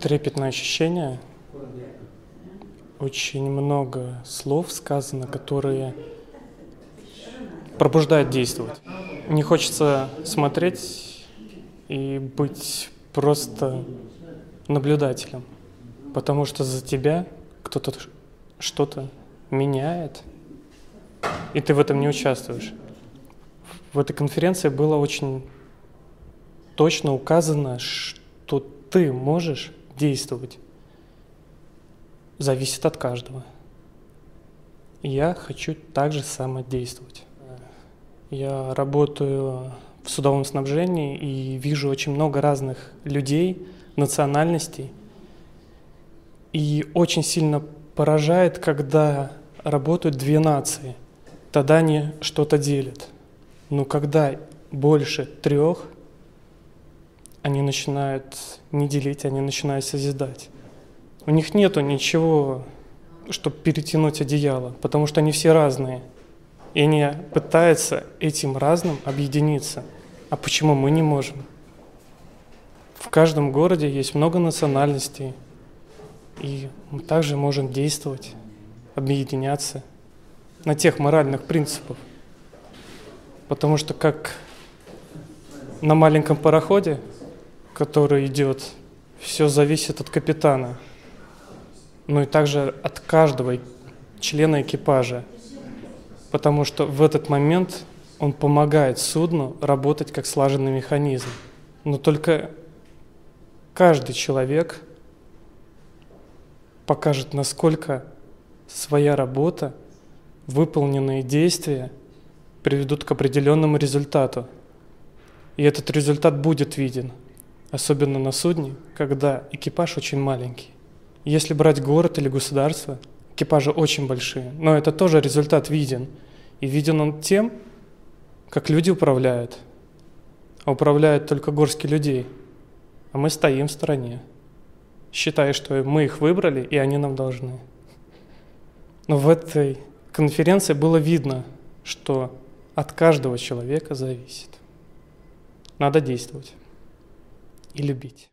трепетное ощущение. Очень много слов сказано, которые пробуждают действовать. Не хочется смотреть и быть просто наблюдателем, потому что за тебя кто-то что-то меняет, и ты в этом не участвуешь. В этой конференции было очень точно указано, что ты можешь действовать. Зависит от каждого. Я хочу также самодействовать. Я работаю в судовом снабжении и вижу очень много разных людей, национальностей. И очень сильно поражает, когда работают две нации. Тогда они что-то делят. Но когда больше трех, они начинают не делить, они начинают созидать. У них нету ничего, чтобы перетянуть одеяло, потому что они все разные. И они пытаются этим разным объединиться. А почему мы не можем? В каждом городе есть много национальностей, и мы также можем действовать, объединяться на тех моральных принципах. Потому что как на маленьком пароходе, который идет, все зависит от капитана, ну и также от каждого члена экипажа, потому что в этот момент он помогает судну работать как слаженный механизм. Но только каждый человек покажет, насколько своя работа, выполненные действия приведут к определенному результату. И этот результат будет виден, особенно на судне, когда экипаж очень маленький. Если брать город или государство, экипажи очень большие, но это тоже результат виден. И виден он тем, как люди управляют. А управляют только горстки людей. А мы стоим в стороне, считая, что мы их выбрали, и они нам должны. Но в этой конференции было видно, что от каждого человека зависит. Надо действовать и любить.